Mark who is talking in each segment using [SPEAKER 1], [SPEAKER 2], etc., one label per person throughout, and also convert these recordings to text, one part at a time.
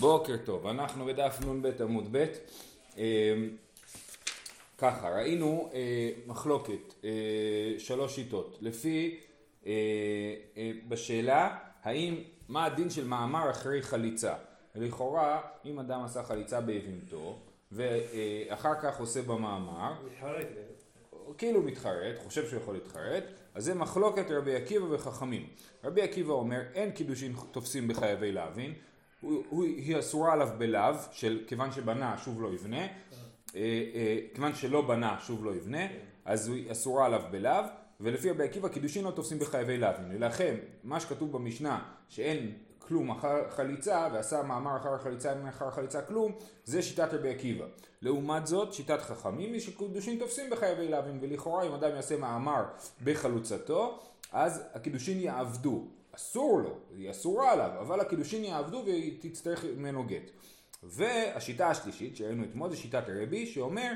[SPEAKER 1] בוקר טוב, אנחנו בדף נ"ב עמוד ב', אה, ככה, ראינו אה, מחלוקת, אה, שלוש שיטות, לפי, בשאלה האם, מה הדין של מאמר אחרי חליצה, לכאורה אם אדם עשה חליצה בהבנתו ואחר כך עושה במאמר, מתחרט, כאילו מתחרט, חושב שהוא יכול להתחרט, אז זה מחלוקת רבי עקיבא וחכמים. רבי עקיבא אומר אין קידושין תופסים בחייבי להבין הוא, הוא, היא אסורה עליו בלאו, של כיוון שבנה שוב לא יבנה, אה, אה, כיוון שלא בנה שוב לא יבנה, אז היא אסורה עליו בלאו, ולפי רבי עקיבא קידושין לא תופסים בחייבי לאו. לכן, מה שכתוב במשנה שאין כלום אחר חליצה ועשה מאמר אחר חליצה אין אחר חליצה כלום זה שיטת רבי עקיבא לעומת זאת שיטת חכמים היא שקידושין תופסים בחייבי לאווים ולכאורה אם אדם יעשה מאמר בחלוצתו אז הקידושין יעבדו אסור לו, היא אסורה עליו, אבל הקידושין יעבדו והיא תצטרך ממנו גט. והשיטה השלישית שראינו אתמול זה שיטת הרבי שאומר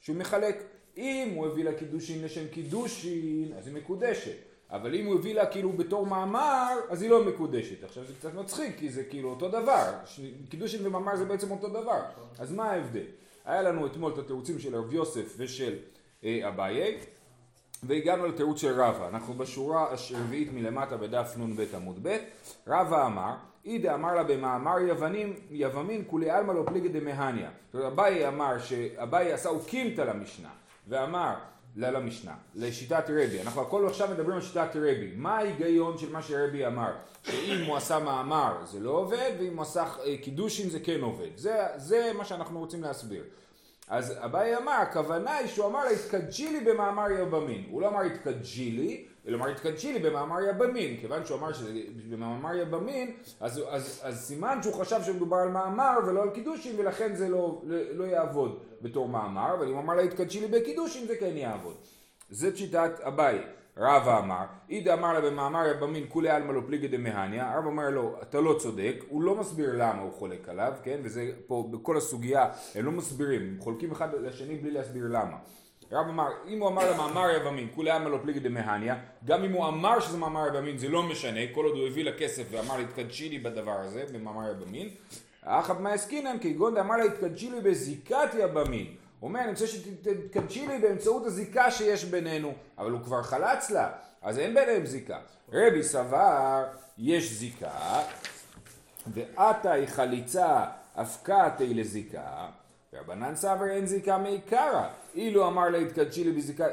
[SPEAKER 1] שהוא מחלק. אם הוא הביא לה קידושין לשם קידושין אז היא מקודשת. אבל אם הוא הביא לה כאילו בתור מאמר אז היא לא מקודשת. עכשיו זה קצת מצחיק כי זה כאילו אותו דבר. קידושין ומאמר זה בעצם אותו דבר. אז מה ההבדל? היה לנו אתמול את התירוצים של רב יוסף ושל אה, אביי והגענו לתירוץ של רבא, אנחנו בשורה השרביעית מלמטה בדף נ"ב עמוד ב', רבא אמר, אידה אמר לה במאמר יוונים, יבמין כולי עלמא לא פליגי דמהניא. זאת אומרת, אביי אמר, שאביי עשה אוקימתא למשנה, ואמר, לא למשנה, לשיטת רבי, אנחנו הכל עכשיו מדברים על שיטת רבי, מה ההיגיון של מה שרבי אמר, שאם הוא עשה מאמר זה לא עובד, ואם הוא עשה קידושין זה כן עובד, זה, זה מה שאנחנו רוצים להסביר. אז אביי אמר, הכוונה היא שהוא אמר לה התקדשי לי במאמר יבמין. הוא לא אמר התקדשי לי, אלא אמר התקדשי לי במאמר יבמין. כיוון שהוא אמר שזה במאמר יבמין, אז, אז, אז סימן שהוא חשב שמדובר על מאמר ולא על קידושין, ולכן זה לא, לא יעבוד בתור מאמר, אבל אם אמר לה התקדשי לי בקידושין זה כן יעבוד. זאת שיטת אביי. רבא אמר, אידא אמר לה במאמר יבמין כולי עלמא לא פליגי דמהניא, רבא אומר לו, אתה לא צודק, הוא לא מסביר למה הוא חולק עליו, כן, וזה פה בכל הסוגיה, הם לא מסבירים, הם חולקים אחד לשני בלי להסביר למה. רב אמר, אם הוא אמר למאמר יבמין, כולי עלמא לא פליגי דמהניא, גם אם הוא אמר שזה מאמר יבמין זה לא משנה, כל עוד הוא הביא לה כסף ואמר לה התקדשי לי בדבר הזה, במאמר יבמין, אחת מה עסקינן, כגון דאמר לה התקדשי לי בזיקת יבמין. הוא אומר, אני רוצה שתקדשי לי באמצעות הזיקה שיש בינינו, אבל הוא כבר חלץ לה, אז אין ביניהם זיקה. רבי סבר, יש זיקה, ועתה היא חליצה, אבקתי לזיקה, רבנן סבר אין זיקה מעיקרא, אילו אמר לה התקדשי לי בזיקה,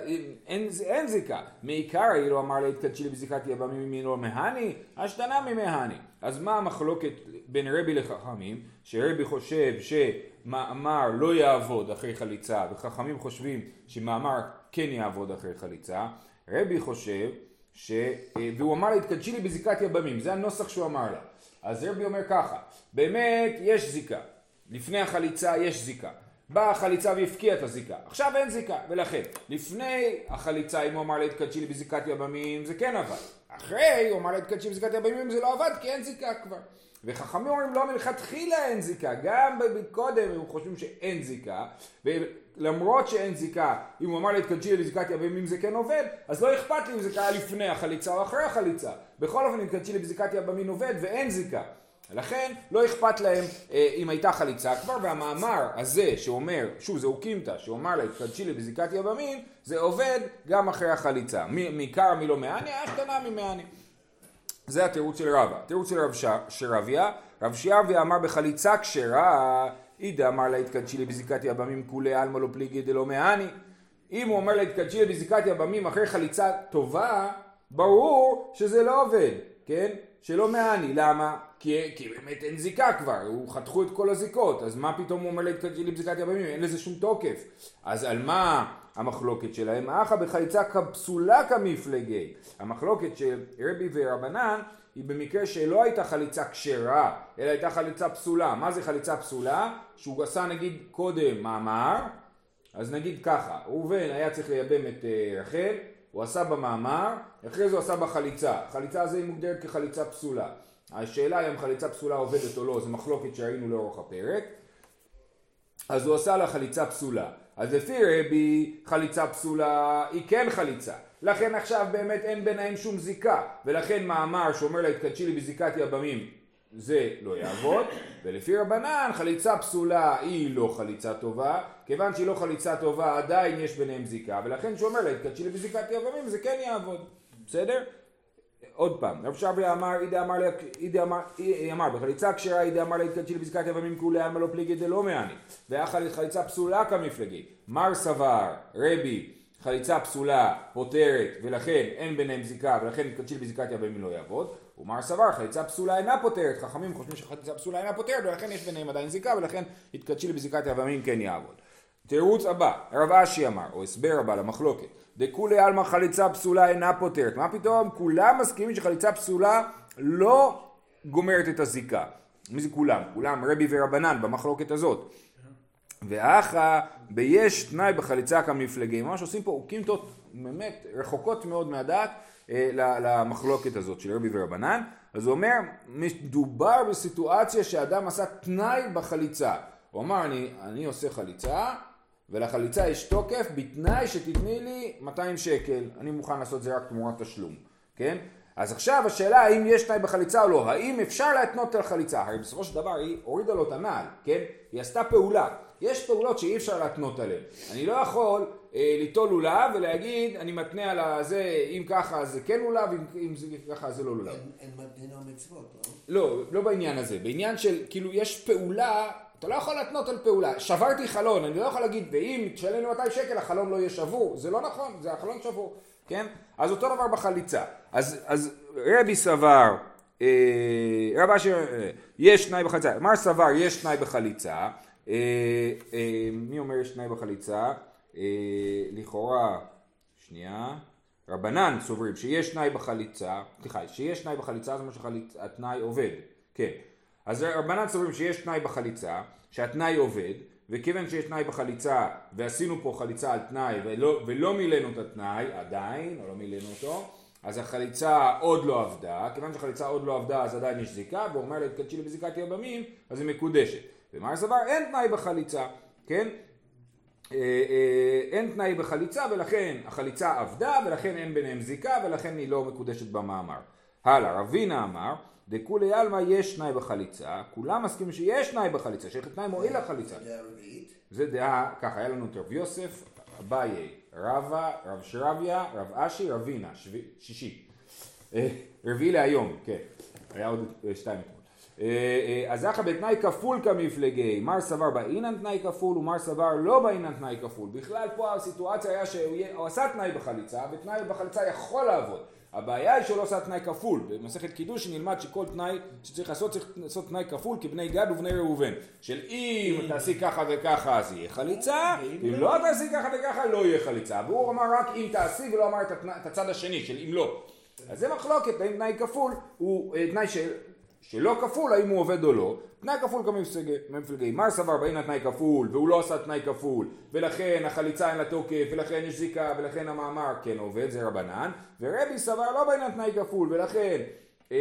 [SPEAKER 1] אין, אין זיקה, מעיקרא אילו אמר לה התקדשי לי בזיקת יבמים ימינו מהני, השתנה ממהני. אז מה המחלוקת בין רבי לחכמים, שרבי חושב שמאמר לא יעבוד אחרי חליצה, וחכמים חושבים שמאמר כן יעבוד אחרי חליצה, רבי חושב ש... והוא אמר לה התקדשי לי בזיקת יבמים, זה הנוסח שהוא אמר לה. אז רבי אומר ככה, באמת יש זיקה, לפני החליצה יש זיקה. באה החליצה והפקיעה את הזיקה. עכשיו אין זיקה, ולכן, לפני החליצה, אם הוא אמר לה התקדשי לי בזיקת יבמים, זה כן עבד. אחרי, הוא אמר לה התקדשי בזיקת יבמים, זה לא עבד, כי אין זיקה כבר. וחכמים אומרים לא מלכתחילה אין זיקה, גם קודם הם חושבים שאין זיקה, ולמרות שאין זיקה, אם הוא אמר לה התקדשי לזיקת יבמים זה כן עובד, אז לא אכפת לי אם זה קרה לפני החליצה או אחרי החליצה. בכל אופן התקדשי לי בזיקת יבמים עובד ואין זיקה. לכן לא אכפת להם אה, אם הייתה חליצה כבר, והמאמר הזה שאומר, שוב זה אוקימתא, שאומר לה התקדשי לי בזיקת יבמין, זה עובד גם אחרי החליצה. מעיקר מלא מעני, אשתנה ממעני. זה התירוץ של רבא. התירוץ של רב שרביה, רב שירביה אמר בחליצה כשרה, אידא אמר לה התקדשי בזיקת יבמים כולי עלמא לא פליגי דלא מעני. אם הוא אומר לה התקדשי בזיקת יבמים אחרי חליצה טובה, ברור שזה לא עובד, כן? שלא מעני, למה? כי, כי באמת אין זיקה כבר, הוא חתכו את כל הזיקות, אז מה פתאום הוא אומר לי בזיקת יבמים, אין לזה שום תוקף. אז על מה המחלוקת שלהם? אחא בחליצה כפסולה כמפלגי. המחלוקת של רבי ורבנן היא במקרה שלא הייתה חליצה כשרה, אלא הייתה חליצה פסולה. מה זה חליצה פסולה? שהוא עשה נגיד קודם מאמר, אז נגיד ככה, ראובן היה צריך לייבם את uh, רחל, הוא עשה במאמר, אחרי זה הוא עשה בחליצה. החליצה הזו היא מוגדרת כחליצה פסולה. השאלה אם חליצה פסולה עובדת או לא, זו מחלוקת שראינו לאורך הפרק. אז הוא עשה לה חליצה פסולה. אז לפי רבי חליצה פסולה היא כן חליצה. לכן עכשיו באמת אין ביניהם שום זיקה. ולכן מאמר שאומר לה התקדשי לי בזיקת יבמים זה לא יעבוד, ולפי רבנן חליצה פסולה היא לא חליצה טובה, כיוון שהיא לא חליצה טובה עדיין יש ביניהם זיקה, ולכן שהוא אומר לה התקדשי לי בזיקת יבמים זה כן יעבוד, בסדר? עוד פעם, רב שברי אמר, אידי אמר, אידי אמר, אידי אמר, בחליצה כשרה אידי אמר להתקדשי בזיקת יבמים כולי עלמא לא פליגי דלא מעני, ואחל חליצה פסולה כמפלגי, מר סבר, רבי, חליצה פסולה פותרת ולכן אין ביניהם זיקה ולכן התקדשי בזיקת יבמים לא יעבוד. ומר סבר חליצה פסולה אינה פותרת. חכמים חושבים שחליצה פסולה אינה פותרת ולכן יש ביניהם עדיין זיקה ולכן התקדשי בזיקת יבמים כן יעבוד. תירוץ הבא רב אשי אמר או הסבר הבא למחלוקת דכולי עלמא חליצה פסולה אינה פותרת. מה פתאום? כולם מסכימים שחליצה פסולה לא גומרת את הזיקה. מי זה כולם? כולם רבי ורבנן במחלוקת הזאת. ואחא ביש תנאי בחליצה כמפלגי, ממש עושים פה אוקימתות באמת רחוקות מאוד מהדעת אה, למחלוקת הזאת של רבי ורבנן, אז הוא אומר, מדובר בסיטואציה שאדם עשה תנאי בחליצה, הוא אמר אני, אני עושה חליצה ולחליצה יש תוקף בתנאי שתתני לי 200 שקל, אני מוכן לעשות זה רק תמורת תשלום, כן? אז עכשיו השאלה האם יש תנאי בחליצה או לא, האם אפשר להתנות על חליצה, הרי בסופו של דבר היא הורידה לו את הנעל, כן? היא עשתה פעולה, יש פעולות שאי אפשר להתנות עליהן. אני לא יכול אה, ליטול לולב ולהגיד, אני מתנה על הזה, אם ככה זה כן לולב, אם, אם זה ככה זה לא לולב. אין,
[SPEAKER 2] אין מצוות,
[SPEAKER 1] לא? לא, לא בעניין הזה. בעניין של, כאילו, יש פעולה, אתה לא יכול להתנות על פעולה. שברתי חלון, אני לא יכול להגיד, ואם תשלם לי 200 שקל, החלון לא יהיה שבור. זה לא נכון, זה החלון שבור, כן? אז אותו דבר בחליצה. אז, אז רבי סבר, אה, רב אשר, אה, יש תנאי בחליצה. מר סבר, יש תנאי בחליצה. אה, אה, מי אומר יש תנאי בחליצה? אה, לכאורה, שנייה, רבנן סוברים שיש תנאי בחליצה, סליחה, שיש תנאי בחליצה זה אומר שהתנאי עובד, כן. אז רבנן סוברים שיש תנאי בחליצה, שהתנאי עובד, וכיוון שיש תנאי בחליצה, ועשינו פה חליצה על תנאי ולא, ולא מילאנו את התנאי, עדיין, או לא מילאנו אותו, אז החליצה עוד לא עבדה, כיוון שהחליצה עוד לא עבדה אז עדיין יש זיקה, והוא אומר לה התקדשי לי בזיקת יבמים, אז היא מקודשת. ומר סבר אין תנאי בחליצה, כן? אה, אה, אין תנאי בחליצה ולכן החליצה עבדה ולכן אין ביניהם זיקה ולכן היא לא מקודשת במאמר. הלאה, רבינה אמר דכולי עלמא יש תנאי בחליצה, כולם מסכימים שיש תנאי בחליצה, שיש תנאי מועיל לחליצה. זה דעה, ככה היה לנו את רב יוסף, אביי, רבא, רב שרביה, רב אשי, רבינה, שישי. אה, רביעי להיום, כן, היה עוד שתיים. אה, אה, אז אחא בתנאי כפול כמפלגי, מר סבר באינן תנאי כפול ומר סבר לא באינן תנאי כפול. בכלל פה הסיטואציה היה שהוא עשה תנאי בחליצה, ותנאי בחליצה יכול לעבוד. הבעיה היא שהוא לא עשה תנאי כפול. במסכת קידוש נלמד שכל תנאי שצריך לעשות, צריך לעשות תנאי כפול כבני גד ובני ראובן. של אם תעשי ככה וככה אז יהיה חליצה, אם לא תעשי ככה וככה לא יהיה חליצה. והוא אמר רק אם תעשי ולא אמר את הצד השני של אם לא. אז זה מחלוקת, האם תנאי כפול הוא אה, תנאי שלא כפול האם הוא עובד או לא, תנאי כפול כמפלגי, מר סבר באין התנאי כפול והוא לא עשה תנאי כפול ולכן החליצה אין לה תוקף ולכן יש זיקה ולכן המאמר כן עובד זה רבנן ורבי סבר לא באין התנאי כפול ולכן אה,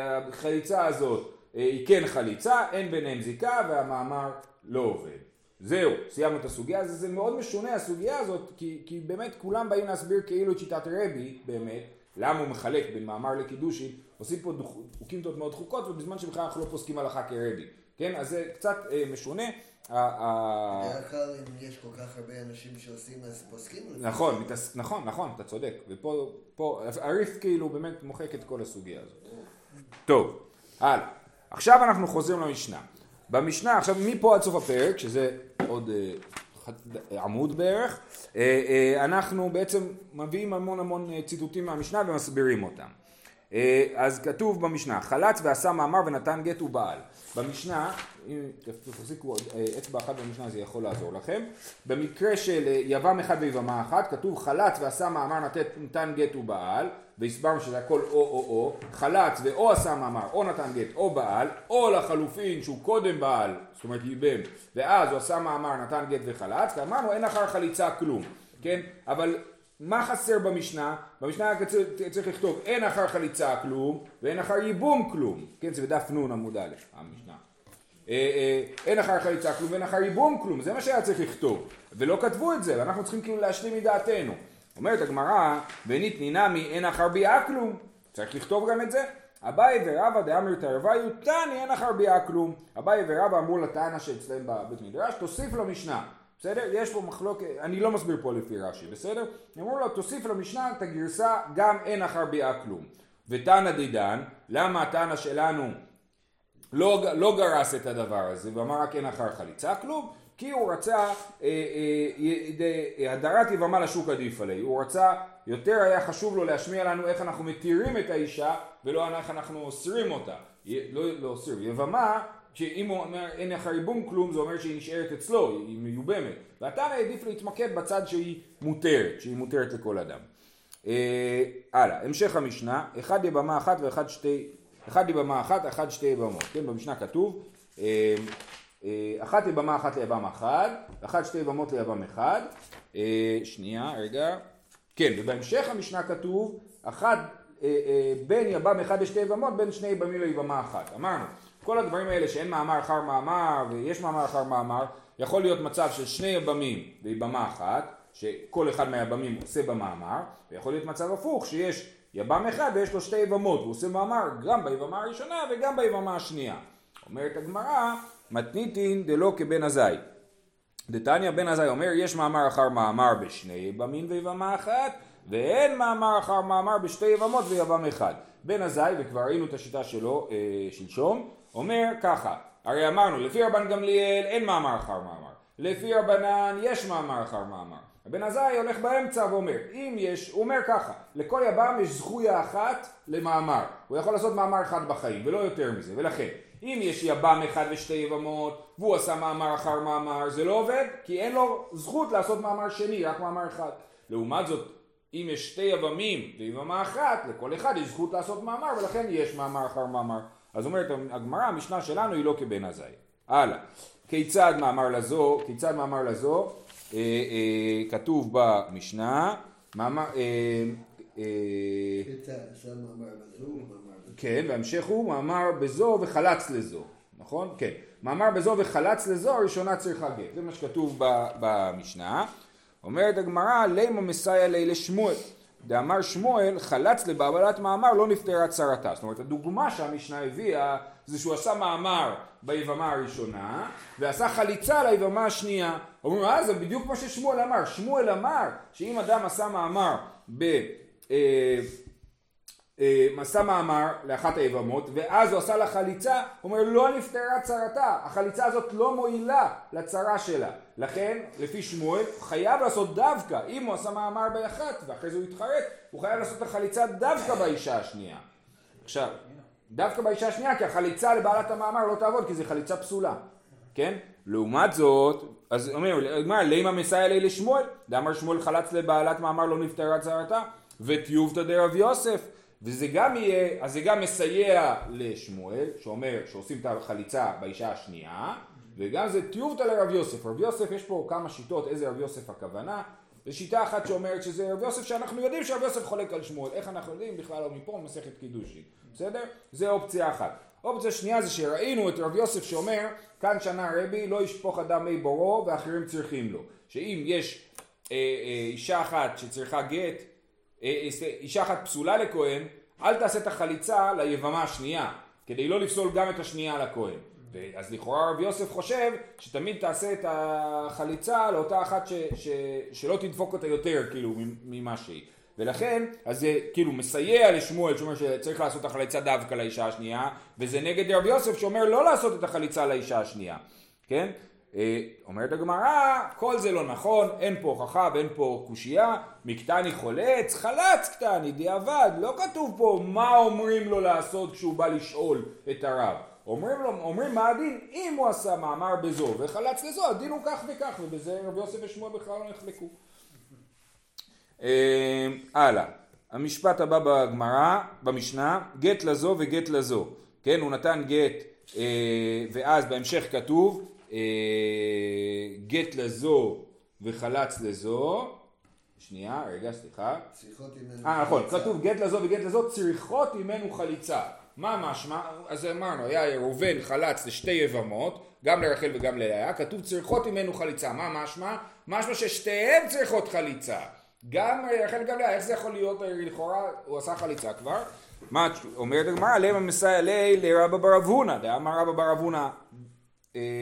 [SPEAKER 1] אה, החליצה הזאת אה, היא כן חליצה אין ביניהם זיקה והמאמר לא עובד. זהו, סיימנו את הסוגיה הזאת, זה מאוד משונה הסוגיה הזאת כי, כי באמת כולם באים להסביר כאילו את שיטת רבי באמת למה הוא מחלק בין מאמר לקידושין עושים פה חוקים מאוד דחוקות ובזמן שבכלל אנחנו לא פוסקים הלכה כרבי, כן? אז זה קצת אה, משונה.
[SPEAKER 2] בדרך כלל אם יש כל כך הרבה אנשים שעושים אז פוסקים.
[SPEAKER 1] נכון, מתעס... נכון, נכון, אתה צודק. ופה, פה, הריף כאילו באמת מוחק את כל הסוגיה הזאת. טוב, הלאה. עכשיו אנחנו חוזרים למשנה. במשנה, עכשיו מפה עד סוף הפרק, שזה עוד אה, עמוד בערך, אה, אה, אנחנו בעצם מביאים המון המון אה, ציטוטים מהמשנה ומסבירים אותם. אז כתוב במשנה, חלץ ועשה מאמר ונתן גט ובעל. במשנה, אם תחזיקו אצבע אחת במשנה זה יכול לעזור לכם. במקרה של יבם אחד ויבמה אחת, כתוב חלץ ועשה מאמר נתן גט ובעל, והסברנו שזה הכל או או או, חלץ ואו עשה מאמר או נתן גט או בעל, או לחלופין שהוא קודם בעל, זאת אומרת ייבם, ואז הוא עשה מאמר נתן גט וחלץ, ואמרנו אין אחר חליצה כלום, כן? אבל מה חסר במשנה? במשנה צריך לכתוב אין אחר חליצה כלום ואין אחר ייבום כלום. כן, זה בדף נ עמוד א', המשנה. אה, אה, אין אחר חליצה כלום ואין אחר ייבום כלום, זה מה שהיה צריך לכתוב. ולא כתבו את זה, ואנחנו צריכים כאילו להשלים מדעתנו. אומרת הגמרא, ונית נינמי אין אחר ביאה כלום. צריך לכתוב גם את זה. אביי ורבא דאמר תרוויו תני אין אחר ביאה כלום. אביי ורבא אמרו לטענה שאצלם בבית מדרש, תוסיף למשנה. בסדר? יש פה מחלוקת, אני לא מסביר פה לפי רש"י, בסדר? אמרו לו, תוסיף למשנה את הגרסה גם אין אחר ביאה כלום. ותנא דידן, למה התנא שלנו לא, לא גרס את הדבר הזה ואמר רק אין אחר חליצה כלום? כי הוא רצה אה, אה, הדרת יבמה לשוק עדיף עלי, הוא רצה, יותר היה חשוב לו להשמיע לנו איך אנחנו מתירים את האישה ולא איך אנחנו אוסרים אותה, לא, לא אוסרים, יבמה שאם הוא אומר אין אחר ייבום כלום זה אומר שהיא נשארת אצלו, היא מיובמת, והתנא העדיף להתמקד בצד שהיא מותרת, שהיא מותרת לכל אדם. אה, הלאה, המשך המשנה, אחד יבמה אחת ואחד שתי, אחד יבמה אחת, אחד שתי יבמות, כן, במשנה כתוב אה, אה, אחת יבמה אחת ליבם אחד, אחת שתי יבמות ליבם אחד, אה, שנייה, רגע, כן, ובהמשך המשנה כתוב, אחת, אה, בין יבם אחד לשתי יבמות, בין שני יבמים ליבמה אחת. אמרנו, כל הדברים האלה שאין מאמר אחר מאמר ויש מאמר אחר מאמר, יכול להיות מצב של שני יבמים ויבמה אחת, שכל אחד מהיבמים עושה במאמר, ויכול להיות מצב הפוך, שיש יבם אחד ויש לו שתי יבמות, הוא עושה מאמר גם ביבמה הראשונה וגם ביבמה השנייה. אומרת הגמרא, מתניתין דלא כבן עזאי. דתניא בן עזאי אומר יש מאמר אחר מאמר בשני יבמין ויבמה אחת ואין מאמר אחר מאמר בשתי יבמות ויבם אחד. בן עזאי, וכבר ראינו את השיטה שלו אה, שלשום, אומר ככה, הרי אמרנו לפי רבן גמליאל אין מאמר אחר מאמר, לפי רבנן יש מאמר אחר מאמר. הבן עזאי הולך באמצע ואומר, אם יש, הוא אומר ככה, לכל יבם יש זכויה אחת למאמר, הוא יכול לעשות מאמר אחד בחיים ולא יותר מזה, ולכן אם יש יבם אחד ושתי יבמות והוא עשה מאמר אחר מאמר זה לא עובד כי אין לו זכות לעשות מאמר שני רק מאמר אחד. לעומת זאת אם יש שתי יבמים ויבמה אחת לכל אחד יש זכות לעשות מאמר ולכן יש מאמר אחר מאמר. אז אומרת הגמרא המשנה שלנו היא לא כבן עזאי הלאה. כיצד מאמר לזו כיצד מאמר לזו? אה, אה, כתוב במשנה מאמר אה,
[SPEAKER 2] אה, כיצד מאמר לזו
[SPEAKER 1] כן, והמשך הוא מאמר בזו וחלץ לזו, נכון? כן. מאמר בזו וחלץ לזו, הראשונה צריכה גט. זה מה שכתוב במשנה. אומרת הגמרא, לימה מסייע לי לשמואל. דאמר שמואל, חלץ לבעלת מאמר לא נפטרה צרתה. זאת אומרת, הדוגמה שהמשנה הביאה זה שהוא עשה מאמר ביבמה הראשונה ועשה חליצה ליבמה השנייה. אומרים, אה, זה בדיוק מה ששמואל אמר. שמואל אמר שאם אדם עשה מאמר ב... אה, עשה מאמר לאחת היבמות ואז הוא עשה לה חליצה, הוא אומר לא נפטרה צרתה, החליצה הזאת לא מועילה לצרה שלה. לכן לפי שמואל חייב לעשות דווקא, אם הוא עשה מאמר באחת ואחרי זה הוא התחרט, הוא חייב לעשות את החליצה דווקא באישה השנייה. עכשיו, דווקא באישה השנייה כי החליצה לבעלת המאמר לא תעבוד כי זו חליצה פסולה, כן? לעומת זאת, אז אומר, מה, לימה מסייע לי לשמואל, דאמר שמואל חלץ לבעלת מאמר לא נפטרה צרתה, וטיובתא דרב יוסף וזה גם יהיה, אז זה גם מסייע לשמואל, שאומר שעושים את החליצה באישה השנייה, וגם זה טיובתא לרב יוסף. רב יוסף, יש פה כמה שיטות איזה רב יוסף הכוונה. זו שיטה אחת שאומרת שזה רב יוסף שאנחנו יודעים שרב יוסף חולק על שמואל. איך אנחנו יודעים? בכלל לא מפה, מסכת קידושין. בסדר? זה אופציה אחת. אופציה שנייה זה שראינו את רב יוסף שאומר, כאן שנה רבי לא ישפוך אדם מי בורו ואחרים צריכים לו. שאם יש אה, אה, אישה אחת שצריכה גט, אישה אחת פסולה לכהן, אל תעשה את החליצה ליבמה השנייה, כדי לא לפסול גם את השנייה לכהן. אז לכאורה רב יוסף חושב שתמיד תעשה את החליצה לאותה אחת ש, ש, שלא תדפוק אותה יותר כאילו ממה שהיא. ולכן, אז זה כאילו מסייע לשמואל שאומר שצריך לעשות החליצה דווקא לאישה השנייה, וזה נגד רב יוסף שאומר לא לעשות את החליצה לאישה השנייה, כן? אה, אומרת הגמרא, כל זה לא נכון, אין פה הוכחה ואין פה קושייה, מקטני חולץ, חלץ קטני, דיעבד, לא כתוב פה מה אומרים לו לעשות כשהוא בא לשאול את הרב. אומרים לו, אומרים מה הדין אם הוא עשה מאמר בזו וחלץ לזו, הדין הוא כך וכך, ובזה רבי יוסף ושמואל בכלל לא נחלקו. אה, הלאה, המשפט הבא בגמרא, במשנה, גט לזו וגט לזו. כן, הוא נתן גט, אה, ואז בהמשך כתוב, גט לזו וחלץ לזו, שנייה, רגע, סליחה. צריכות ממנו אה, נכון, כתוב גט לזו וגט לזו, צריכות ממנו חליצה. מה משמע? אז אמרנו, היה ראובן חלץ לשתי יבמות, גם לרחל וגם ללאה, כתוב צריכות ממנו חליצה. מה משמע? משמע ששתיהן צריכות חליצה. גם רחל וגם לאה, איך זה יכול להיות לכאורה, הוא עשה חליצה כבר, מה אומרת הגמרא? למה מסייע לי לרבא בר אבונה, דאמר רבא בר אבונה אה,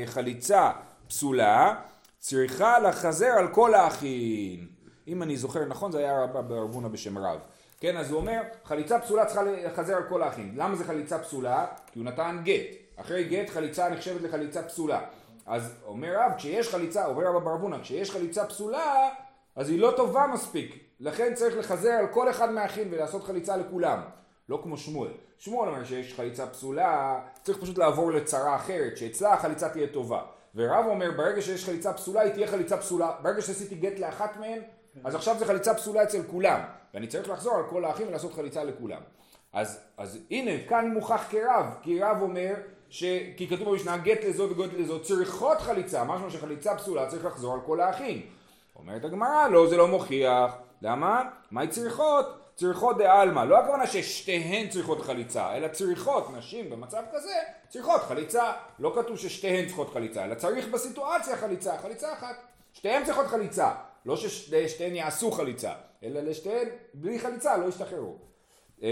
[SPEAKER 1] חליצה פסולה, צריכה לחזר על כל האחים. אם אני זוכר נכון זה היה רבא בר אבונה בשם רב. כן, אז הוא אומר, חליצה פסולה צריכה לחזר על כל האחים. למה זה חליצה פסולה? כי הוא נתן גט. אחרי גט חליצה נחשבת לחליצה פסולה. אז אומר רב, כשיש חליצה, אומר רבא בר אבונה, כשיש חליצה פסולה, אז היא לא טובה מספיק. לכן צריך לחזר על כל אחד מהאחים ולעשות חליצה לכולם. לא כמו שמואל. שמואל אומר שיש חליצה פסולה, צריך פשוט לעבור לצרה אחרת, שאצלה החליצה תהיה טובה. ורב אומר, ברגע שיש חליצה פסולה, היא תהיה חליצה פסולה. ברגע שעשיתי גט לאחת מהן, אז עכשיו זה חליצה פסולה אצל כולם. ואני צריך לחזור על כל האחים ולעשות חליצה לכולם. אז, אז הנה, כאן מוכח כרב, כי רב אומר, ש... כי כתוב במשנה גט לזו וגט לזו צריכות חליצה, משמע שחליצה פסולה צריך לחזור על כל האחים. אומרת הגמרא, לא, זה לא מוכיח. למה? מהי צריכות? צריכות דה-עלמא, לא הכוונה ששתיהן צריכות חליצה, אלא צריכות, נשים במצב כזה, צריכות חליצה. לא כתוב ששתיהן צריכות חליצה, אלא צריך בסיטואציה חליצה, חליצה אחת. שתיהן צריכות חליצה, לא ששתיהן יעשו חליצה, אלא לשתיהן בלי חליצה לא ישתחררו. אמ,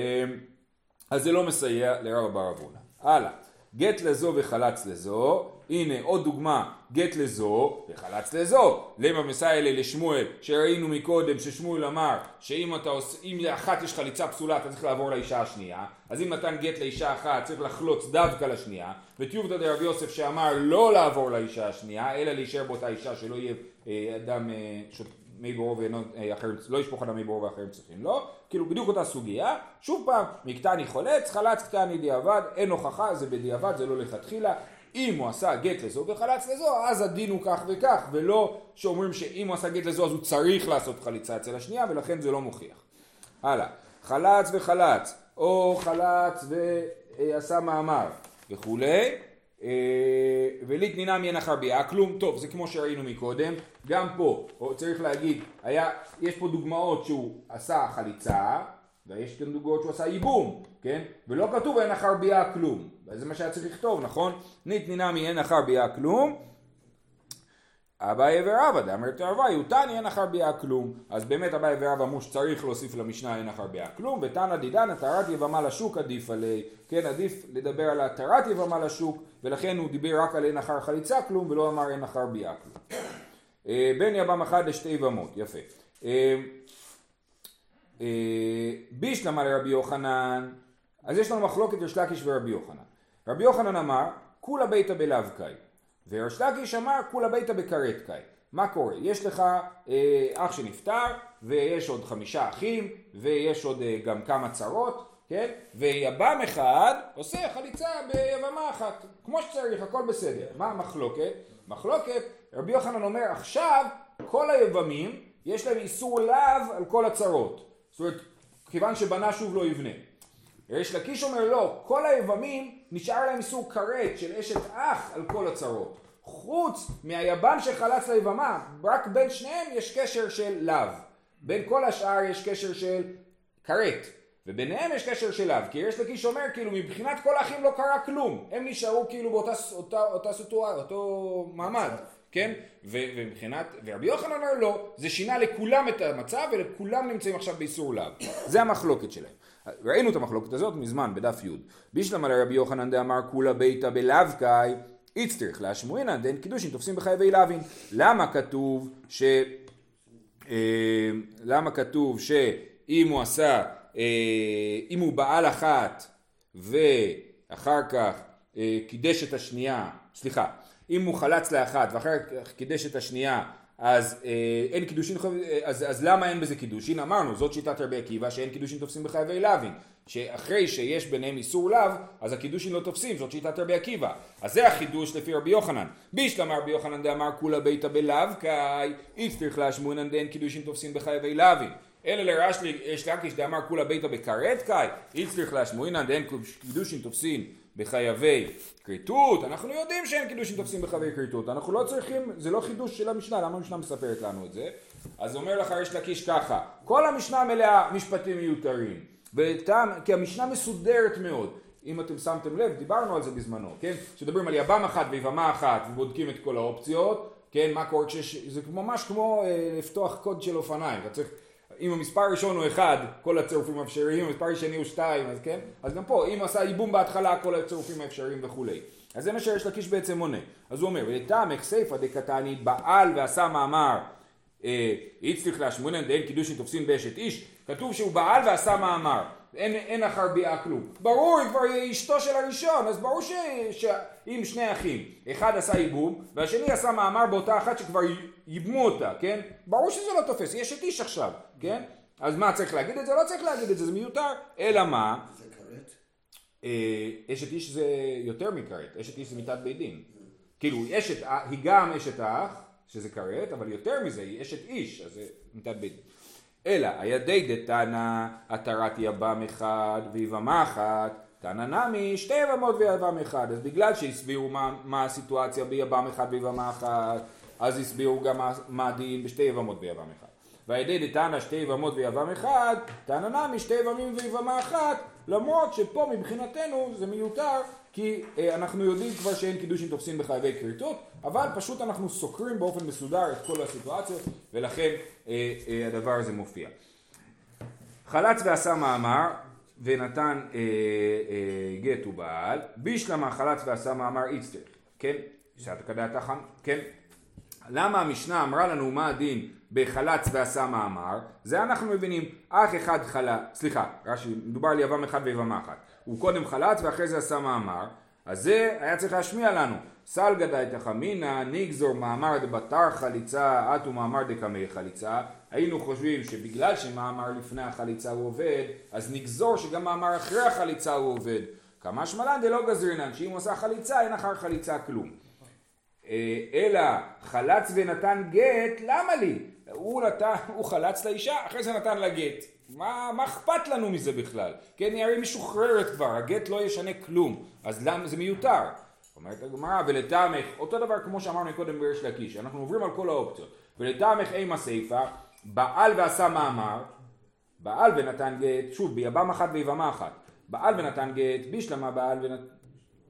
[SPEAKER 1] אז זה לא מסייע לרב בר אבונה. הלאה. גט לזו וחלץ לזו, הנה עוד דוגמה, גט לזו וחלץ לזו. למה מסייע לי לשמואל, שראינו מקודם ששמואל אמר שאם אתה עושה, אם לאחת יש חליצה פסולה אתה צריך לעבור לאישה השנייה, אז אם נתן גט לאישה אחת צריך לחלוץ דווקא לשנייה, וטיובתא דרבי יוסף שאמר לא לעבור לאישה השנייה, אלא להישאר באותה אישה שלא יהיה אה, אדם אה, מי בורו ואינו אה, אחרים, לא ישפוך אדם מי בורו ואחרים צריכים לא, כאילו בדיוק אותה סוגיה, שוב פעם, מקטני חולץ, חלץ קטני דיעבד, אין הוכחה, זה בדיעבד, זה לא לכתחילה, אם הוא עשה גט לזו וחלץ לזו, אז הדין הוא כך וכך, ולא שאומרים שאם הוא עשה גט לזו אז הוא צריך לעשות חליצה אצל השנייה, ולכן זה לא מוכיח. הלאה, חלץ וחלץ, או חלץ ועשה מאמר וכולי, אה, וליתנינא מי אחר ביאה, כלום, טוב, זה כמו שראינו מקודם, גם פה, צריך להגיד, היה, יש פה דוגמאות שהוא עשה חליצה, ויש גם דוגמאות שהוא עשה ייבום, כן? ולא כתוב אין אחר ביאה כלום, וזה מה שהיה צריך לכתוב, נכון? ניתנינא מי אין אחר ביאה כלום, אביי ורבא דאמר תאווי תני אין אחר ביאה כלום. אז באמת אביי ורבא אמרו שצריך להוסיף למשנה אין אחר ביאה כלום ותנא דידן התרת יבמה לשוק עדיף עלי. כן עדיף לדבר על התרת יבמה לשוק ולכן הוא דיבר רק על אין אחר חליצה כלום ולא אמר אין אחר ביאה כלום. אה, בין יבם אחד לשתי יבמות יפה. אה, אה, בישלמה לרבי יוחנן. אז יש לנו מחלוקת יש לקיש ורבי יוחנן רבי יוחנן אמר כולה ביתא בלאו וריש לקיש אמר כולה ביתא בכרת קאי. מה קורה? יש לך אה, אח שנפטר ויש עוד חמישה אחים ויש עוד אה, גם כמה צרות, כן? ויבם אחד עושה חליצה ביבמה אחת, כמו שצריך, הכל בסדר. מה המחלוקת? מחלוקת, רבי יוחנן אומר עכשיו כל היבמים יש להם איסור לאו על כל הצרות. זאת אומרת, כיוון שבנה שוב לא יבנה. ריש לקיש אומר לא, כל היבמים נשאר להם איסור כרת של אשת אח על כל הצרות. חוץ מהיבם שחלץ ליבמה, רק בין שניהם יש קשר של לאו. בין כל השאר יש קשר של כרת. וביניהם יש קשר של לאו. כי יש לקיש אומר כאילו מבחינת כל האחים לא קרה כלום. הם נשארו כאילו באותה אותה, אותה סיטואר, אותו מעמד. כן? ו- ומבחינת, ורבי יוחנן אומר לא, זה שינה לכולם את המצב ולכולם נמצאים עכשיו באיסור לאו. זה המחלוקת שלהם. ראינו את המחלוקת הזאת מזמן בדף י' בישלמה לרבי יוחנן דאמר כולה ביתא בלאו איצטריך להשמועינן דין קידושין תופסים בחייבי לאווין. למה כתוב ש... אה, למה כתוב שאם הוא עשה, אה, אם הוא בעל אחת ואחר כך אה, קידש את השנייה, סליחה, אם הוא חלץ לאחת ואחר כך קידש את השנייה אז אה, אין קידושין, אז, אז למה אין בזה קידושין? אמרנו, זאת שיטת רבי עקיבא שאין קידושין תופסים בחייבי לאווין. שאחרי שיש ביניהם איסור לאו, אז הקידושין לא תופסים, זאת שיטת רבי עקיבא. אז זה החידוש לפי רבי יוחנן. בשלמא רבי יוחנן דאמר כולה ביתא בלאו קאי, איצטריך לאשמועינן דאין קידושין תופסים בחייבי לאווין. אלא לריש לקיש דאמר כולה ביתא בכרת קאי, איצטריך להשמונן דאין קידושין תופסים בחייבי כריתות, אנחנו יודעים שאין קידושין תופסים בחייבי כריתות, אנחנו לא צריכים, זה לא חידוש של המשנה, למה המשנה מספרת לנו את זה? אז אומר לך יש לקיש ככה, כל המשנה מלאה משפטים מיותרים, בטעם, כי המשנה מסודרת מאוד, אם אתם שמתם לב, דיברנו על זה בזמנו, כן? כשמדברים על יבם אחת ויבמה אחת ובודקים את כל האופציות, כן? מה קורה כשיש, זה ממש כמו אה, לפתוח קוד של אופניים, אתה צריך אם המספר הראשון הוא אחד, כל הצירופים האפשריים, אם המספר השני הוא שתיים, אז כן? אז גם פה, אם עשה ייבום בהתחלה, כל הצירופים האפשריים וכולי. אז זה מה שיש לקיש בעצם מונה. אז הוא אומר, ולטעמך סיפא דקתני בעל ועשה מאמר הצליח להשמונן דאין קידושין תופסין באשת איש, כתוב שהוא בעל ועשה מאמר. אין, אין אחר ביאה כלום. ברור, היא כבר אשתו של הראשון, אז ברור ש, שאם שני אחים, אחד עשה ייבום, והשני עשה מאמר באותה אחת שכבר ייבמו אותה, כן? ברור שזה לא תופס, יש את איש עכשיו, כן? אז מה, צריך להגיד את זה? לא צריך להגיד את זה, זה מיותר. אלא מה?
[SPEAKER 2] זה כרת?
[SPEAKER 1] אה, אשת איש זה יותר מכרת, אשת איש זה מיתת בית דין. כאילו, אשת, היא גם אשת האח, שזה כרת, אבל יותר מזה, היא אשת איש, אז זה מיתת בית דין. אלא הידי דתנא התרת יבם אחד ויבמה אחת תנא נמי שתי יבמות ויבם אחד. אז בגלל שהסבירו מה, מה הסיטואציה ביבם אחד ויבמה אחת אז הסבירו גם מה, מה הדין בשתי יבמות ויבם אחד. והידי דתנא שתי יבמות ויבם אחד תנא נמי שתי יבמים ויבמה אחת למרות שפה מבחינתנו זה מיותר כי אה, אנחנו יודעים כבר שאין קידושים תופסים בחייבי כריתות, אבל פשוט אנחנו סוקרים באופן מסודר את כל הסיטואציות, ולכן אה, אה, הדבר הזה מופיע. חלץ ועשה מאמר, ונתן אה, אה, גט ובעל, בישלמה חלץ ועשה מאמר איצטר, כן? שעת כדעת חם, כן? למה המשנה אמרה לנו מה הדין בחלץ ועשה מאמר? זה אנחנו מבינים, אח אחד חלץ, סליחה, רש"י, מדובר על יבם אחד ויבמה אחת. הוא קודם חלץ ואחרי זה עשה מאמר, אז זה היה צריך להשמיע לנו. סלגא דייתא חמינא נגזור מאמר דבתר חליצה אטו מאמר דקמי חליצה. היינו חושבים שבגלל שמאמר לפני החליצה הוא עובד אז נגזור שגם מאמר אחרי החליצה הוא עובד. כמה שמלן דלא גזרינן שאם הוא עשה חליצה אין אחר חליצה כלום. אה, אלא חלץ ונתן גט למה לי? הוא, נתן, הוא חלץ לאישה אחרי זה נתן לה גט מה, מה אכפת לנו מזה בכלל? כן, היא הרי משוחררת כבר, הגט לא ישנה כלום, אז למה זה מיותר? אומרת הגמרא, ולטעמך, אותו דבר כמו שאמרנו קודם בריש לקיש, אנחנו עוברים על כל האופציות, ולטעמך אימה סיפה, בעל ועשה מאמר, בעל ונתן גט, שוב, ביבם אחת ויבמה אחת, בעל ונתן גט, בישלמה בעל ונתן,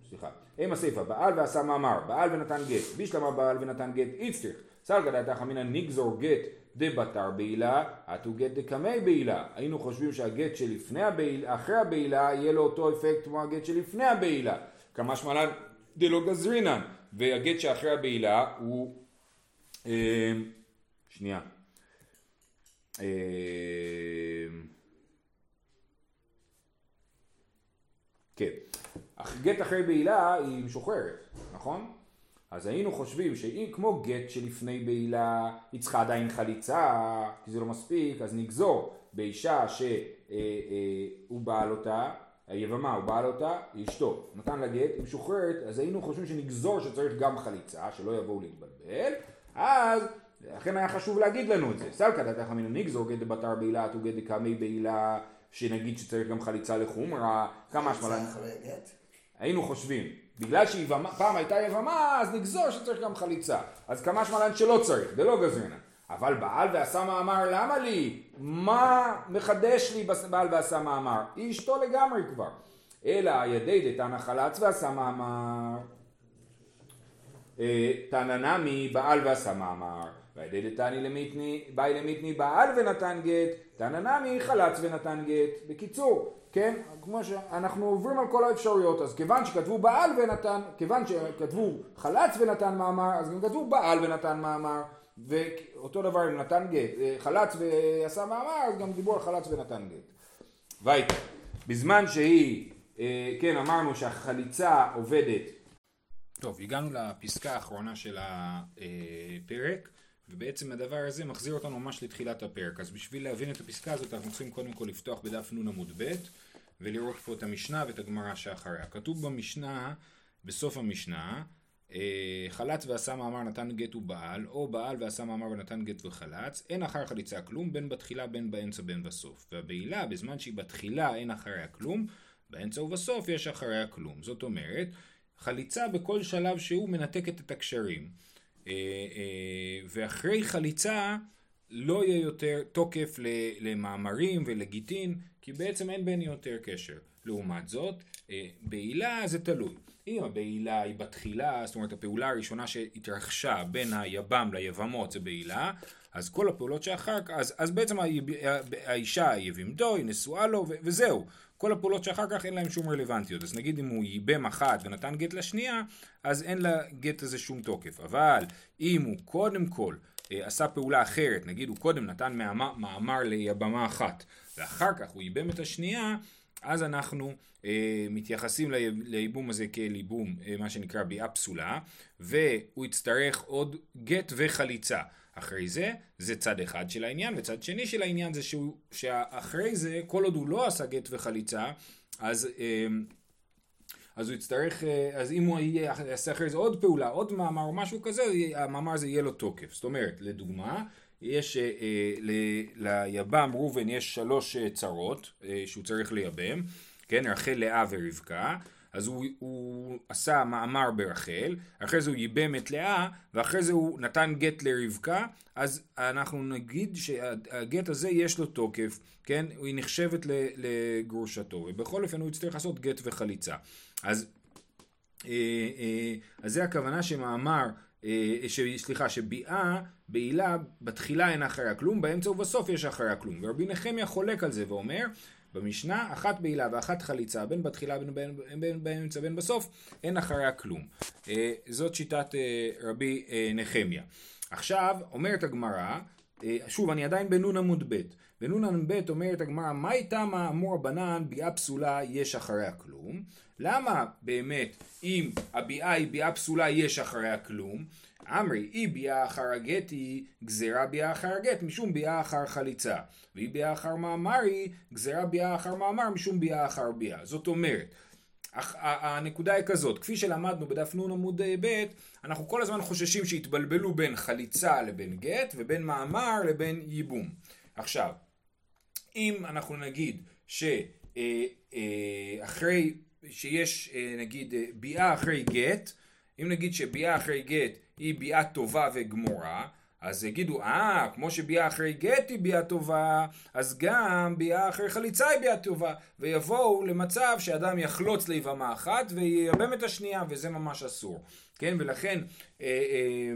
[SPEAKER 1] סליחה, אימה סיפה, בעל ועשה מאמר, בעל ונתן גט, בישלמה בעל ונתן גט, איצטריך, סלגא דעתך אמינא נגזור גט דבתר בעילה, אטו גט דקמי בעילה. היינו חושבים שהגט שלפני הבעילה, אחרי הבעילה, יהיה לו אותו אפקט כמו הגט שלפני הבעילה. כמשמע לן דלא גזרינן. והגט שאחרי הבעילה הוא... אה, שנייה. אה, כן. גט אחרי בעילה היא משוחררת, נכון? אז היינו חושבים שאם כמו גט שלפני בעילה היא צריכה עדיין חליצה, כי זה לא מספיק, אז נגזור באישה שהוא אה, אה, בעל אותה, היבמה הוא בעל אותה, היא אשתו, נתן לה גט, היא משוחררת, אז היינו חושבים שנגזור שצריך גם חליצה, שלא יבואו להתבלבל, אז לכן היה חשוב להגיד לנו את זה. סלקא דתך אמינו נגזור גט דבתר בעילה, תו גט דקמי בעילה, שנגיד שצריך גם חליצה לחומרה, כמה השמלה... היינו חושבים. בגלל שפעם הייתה יבמה, אז נגזור שצריך גם חליצה. אז כמה שמלן שלא צריך, זה לא גזרנה. אבל בעל ועשה מאמר, למה לי? מה מחדש לי בעל ועשה מאמר? היא אשתו לגמרי כבר. אלא ידי דתנא חלץ ועשה מאמר. אה, תנא נמי בעל ועשה מאמר. וידי דתני למיתני, באי למיתני בעל ונתן גט, תנא נמי חלץ ונתן גט. בקיצור, כן, כמו שאנחנו עוברים על כל האפשרויות, אז כיוון שכתבו בעל ונתן, כיוון שכתבו חלץ ונתן מאמר, אז גם כתבו בעל ונתן מאמר, ואותו דבר אם נתן גט, אה, חלץ ועשה מאמר, אז גם דיברו על חלץ ונתן גט. וייטה, בזמן שהיא, אה, כן, אמרנו שהחליצה עובדת. טוב, הגענו לפסקה האחרונה של הפרק. ובעצם הדבר הזה מחזיר אותנו ממש לתחילת הפרק. אז בשביל להבין את הפסקה הזאת אנחנו צריכים קודם כל לפתוח בדף נ עמוד ב' ולראות פה את המשנה ואת הגמרא שאחריה. כתוב במשנה, בסוף המשנה, אה, חלץ ועשה מאמר נתן גט ובעל, או בעל ועשה מאמר ונתן גט וחלץ, אין אחר חליצה כלום, בין בתחילה בין באמצע בין בסוף. והבעילה, בזמן שהיא בתחילה אין אחריה כלום, באמצע ובסוף יש אחריה כלום. זאת אומרת, חליצה בכל שלב שהוא מנתקת את הקשרים. אה, אה, ואחרי חליצה לא יהיה יותר תוקף למאמרים ולגיטין, כי בעצם אין בין יותר קשר. לעומת זאת, אה, בעילה זה תלוי. אם הבעילה היא בתחילה, זאת אומרת הפעולה הראשונה שהתרחשה בין היבם ליבמות זה בעילה, אז כל הפעולות שאחר כך, אז, אז בעצם האישה יבימתו, היא נשואה לו ו- וזהו. כל הפעולות שאחר כך אין להם שום רלוונטיות. אז נגיד אם הוא ייבם אחת ונתן גט לשנייה, אז אין לגט הזה שום תוקף. אבל אם הוא קודם כל אה, עשה פעולה אחרת, נגיד הוא קודם נתן מאמר, מאמר ליבמה אחת, ואחר כך הוא ייבם את השנייה, אז אנחנו אה, מתייחסים לייבום הזה כאל ייבום, אה, מה שנקרא ביאה פסולה, והוא יצטרך עוד גט וחליצה. אחרי זה, זה צד אחד של העניין, וצד שני של העניין זה שהוא, שאחרי זה, כל עוד הוא לא עשה גט וחליצה, אז, אה, אז הוא יצטרך, אה, אז אם הוא יעשה אחרי זה עוד פעולה, עוד מאמר או משהו כזה, המאמר הזה יהיה לו תוקף. זאת אומרת, לדוגמה, יש, אה, ליבם ראובן יש שלוש צרות שהוא צריך לייבם, כן, רחל, לאה ורבקה, אז הוא, הוא עשה מאמר ברחל, אחרי זה הוא ייבם את לאה, ואחרי זה הוא נתן גט לרבקה, אז אנחנו נגיד שהגט הזה יש לו תוקף, כן, היא נחשבת לגרושתו, ובכל אופן הוא יצטרך לעשות גט וחליצה. אז, אה, אה, אז זה הכוונה שמאמר אה, ש, סליחה, שביאה, בעילה, בתחילה אין אחריה כלום, באמצע ובסוף יש אחריה כלום. ורבי נחמיה חולק על זה ואומר, במשנה, אחת בעילה ואחת חליצה, בין בתחילה בין, בין, בין באמצע בין בסוף, אין אחריה כלום. אה, זאת שיטת אה, רבי אה, נחמיה. עכשיו, אומרת הגמרא, שוב, אני עדיין בנון עמוד ב', בנון עמוד ב' אומרת הגמרא, מה איתה מה אמור הבנן, ביאה פסולה יש אחריה כלום? למה באמת אם הביאה היא ביאה פסולה יש אחריה כלום? אמרי, אי ביאה אחר הגט היא גזירה ביאה אחר הגט משום ביאה אחר חליצה. ואי ביאה אחר מאמר היא גזירה ביאה אחר מאמר משום ביאה אחר ביאה. זאת אומרת, הנקודה היא כזאת, כפי שלמדנו בדף נ עמוד ב', אנחנו כל הזמן חוששים שיתבלבלו בין חליצה לבין גט ובין מאמר לבין ייבום. עכשיו, אם אנחנו נגיד שאחרי, שיש נגיד ביאה אחרי גט, אם נגיד שביאה אחרי גט היא ביאה טובה וגמורה, אז יגידו, אה, כמו שביאה אחרי גט היא ביאה טובה, אז גם ביאה אחרי חליצה היא ביאה טובה. ויבואו למצב שאדם יחלוץ ליבמה אחת וייבם את השנייה, וזה ממש אסור. כן, ולכן... אה, אה,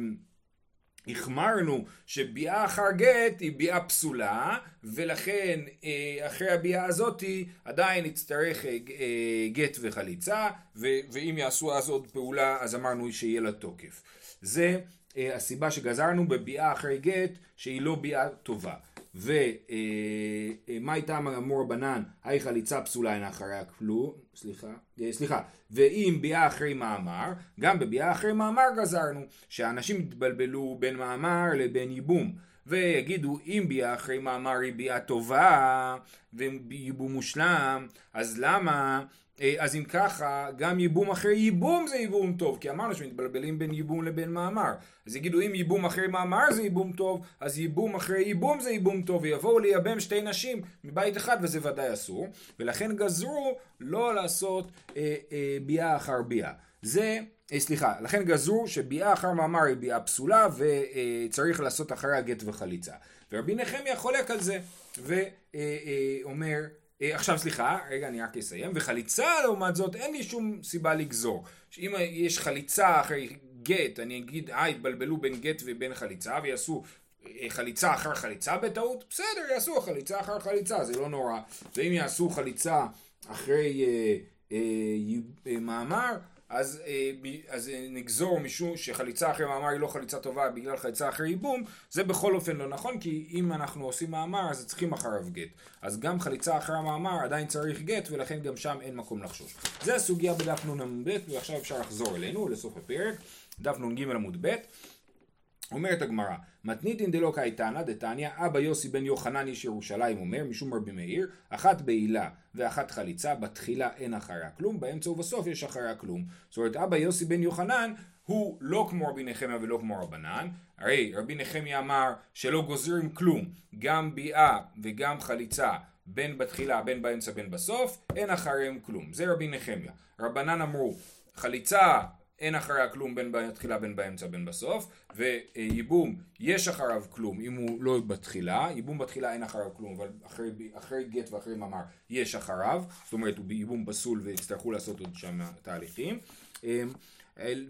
[SPEAKER 1] החמרנו שביאה אחר גט היא ביאה פסולה, ולכן אה, אחרי הביאה הזאתי עדיין יצטרך אה, אה, גט וחליצה, ואם יעשו אז עוד פעולה אז אמרנו שיהיה לה תוקף. זה הסיבה שגזרנו בביאה אחרי גט שהיא לא ביאה טובה. ומה הייתה אמור הבנן, היי חליצה פסולה אין אחריה כלום, סליחה, אה, סליחה, ואם ביאה אחרי מאמר, גם בביאה אחרי מאמר גזרנו, שאנשים יתבלבלו בין מאמר לבין ייבום. ויגידו אם ביאה אחרי מאמר היא ביאה טובה וייבום מושלם אז למה אה, אז אם ככה, גם ייבום אחרי ייבום זה ייבום טוב, כי אמרנו שמתבלבלים בין ייבום לבין מאמר. אז יגידו אם ייבום אחרי מאמר זה ייבום טוב, אז ייבום אחרי ייבום זה ייבום טוב, ויבואו לייבם שתי נשים מבית אחד וזה ודאי אסור, ולכן גזרו לא לעשות אה, אה, ביאה אחר ביאה. זה, אה, סליחה, לכן גזרו שביאה אחר מאמר היא ביאה פסולה וצריך לעשות אחריה גט וחליצה. ורבי נחמיה חולק על זה, ואומר אה, אה, עכשיו סליחה, רגע אני רק אסיים, וחליצה לעומת זאת אין לי שום סיבה לגזור. שאם יש חליצה אחרי גט, אני אגיד, אה, התבלבלו בין גט ובין חליצה, ויעשו חליצה אחר חליצה בטעות, בסדר, יעשו חליצה אחר חליצה, זה לא נורא. ואם יעשו חליצה אחרי אה, אה, אה, מאמר, אז, אה, אז אה, נגזור משום שחליצה אחרי מאמר היא לא חליצה טובה בגלל חליצה אחרי ייבום, זה בכל אופן לא נכון, כי אם אנחנו עושים מאמר אז צריכים אחריו גט. אז גם חליצה אחרי המאמר עדיין צריך גט, ולכן גם שם אין מקום לחשוש. זה הסוגיה בדף נ"ב, ועכשיו אפשר לחזור אלינו, לסוף הפרק, דף נ"ג עמוד ב'. אומרת הגמרא, מתניתין דלא קייטנא דתניא, אבא יוסי בן יוחנן איש ירושלים אומר, משום רבי מאיר, אחת בעילה ואחת חליצה, בתחילה אין אחריה כלום, באמצע ובסוף יש אחריה כלום. זאת אומרת, אבא יוסי בן יוחנן הוא לא כמו רבי נחמיה ולא כמו רבנן, הרי רבי נחמיה אמר שלא גוזרים כלום, גם ביאה וגם חליצה, בין בתחילה, בין באמצע, בין בסוף, אין אחריהם כלום. זה רבי נחמיה. רבנן אמרו, חליצה אין אחריה כלום בין בתחילה בין באמצע בין בסוף. וייבום יש אחריו כלום אם הוא לא בתחילה. ייבום בתחילה אין אחריו כלום אבל אחרי, אחרי גט ואחרי מאמר יש אחריו. זאת אומרת הוא ייבום פסול ויצטרכו לעשות עוד שם תהליכים. אמ,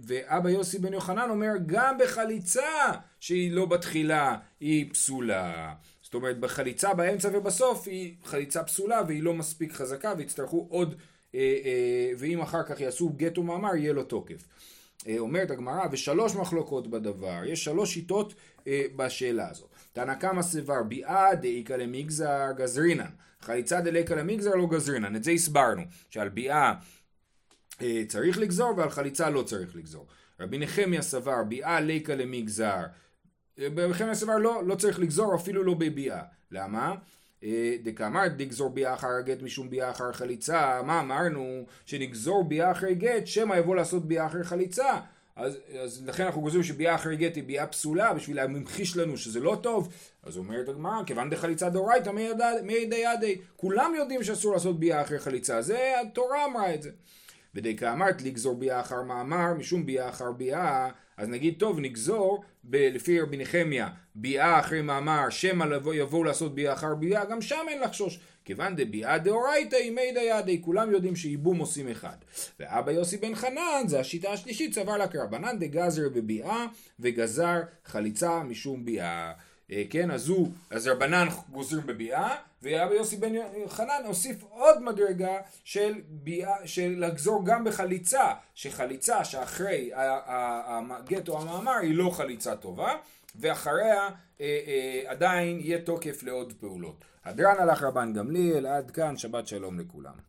[SPEAKER 1] ואבא יוסי בן יוחנן אומר גם בחליצה שהיא לא בתחילה היא פסולה. זאת אומרת בחליצה באמצע ובסוף היא חליצה פסולה והיא לא מספיק חזקה ויצטרכו עוד ואם אחר כך יעשו גט ומאמר יהיה לו תוקף. אה, אומרת הגמרא ושלוש מחלוקות בדבר. יש שלוש שיטות בשאלה הזאת תנא קמא סבר ביאה דאיכא למגזר גזרינן. חליצה דליקא למגזר לא גזרינן. את זה הסברנו שעל ביאה צריך לגזור ועל חליצה לא צריך לגזור. רבי נחמיה סבר ביאה ליקא למגזר. רבי נחמיה סבר לא, לא צריך לגזור אפילו לא בביאה. למה? דקאמר דגזור ביה אחר הגט משום ביה אחר חליצה, מה אמרנו? שנגזור ביה אחרי גט, שמא יבוא לעשות ביה אחרי חליצה. אז, אז לכן אנחנו גוזרים שביה אחרי גט היא ביה פסולה בשביל להמחיש לנו שזה לא טוב. אז אומרת הגמרא, כיוון דחליצה דאורייתא מי ידי ידי. כולם יודעים שאסור לעשות ביה אחרי חליצה, זה התורה אמרה את זה. ודקה אמרת לגזור ביה אחר מאמר, משום ביה אחר ביה, אז נגיד טוב נגזור ב- לפי רבי נחמיה ביאה אחרי מאמר שמא יבואו לעשות ביאה אחר ביאה גם שם אין לחשוש. כיוון דביאה דאורייתא אימי דיידי כולם יודעים שייבום עושים אחד. ואבא יוסי בן חנן זה השיטה השלישית סבר לה כרבנן דגזר בביאה וגזר חליצה משום ביאה. אה, כן, אז הוא, אז רבנן גוזרים בביאה, ורבי יוסי בן חנן הוסיף עוד מדרגה של ביאה, של לגזור גם בחליצה, שחליצה שאחרי הגט או המאמר היא לא חליצה טובה, ואחריה אה, אה, עדיין יהיה תוקף לעוד פעולות. הדרן הלך רבן גמליאל, עד כאן, שבת שלום לכולם.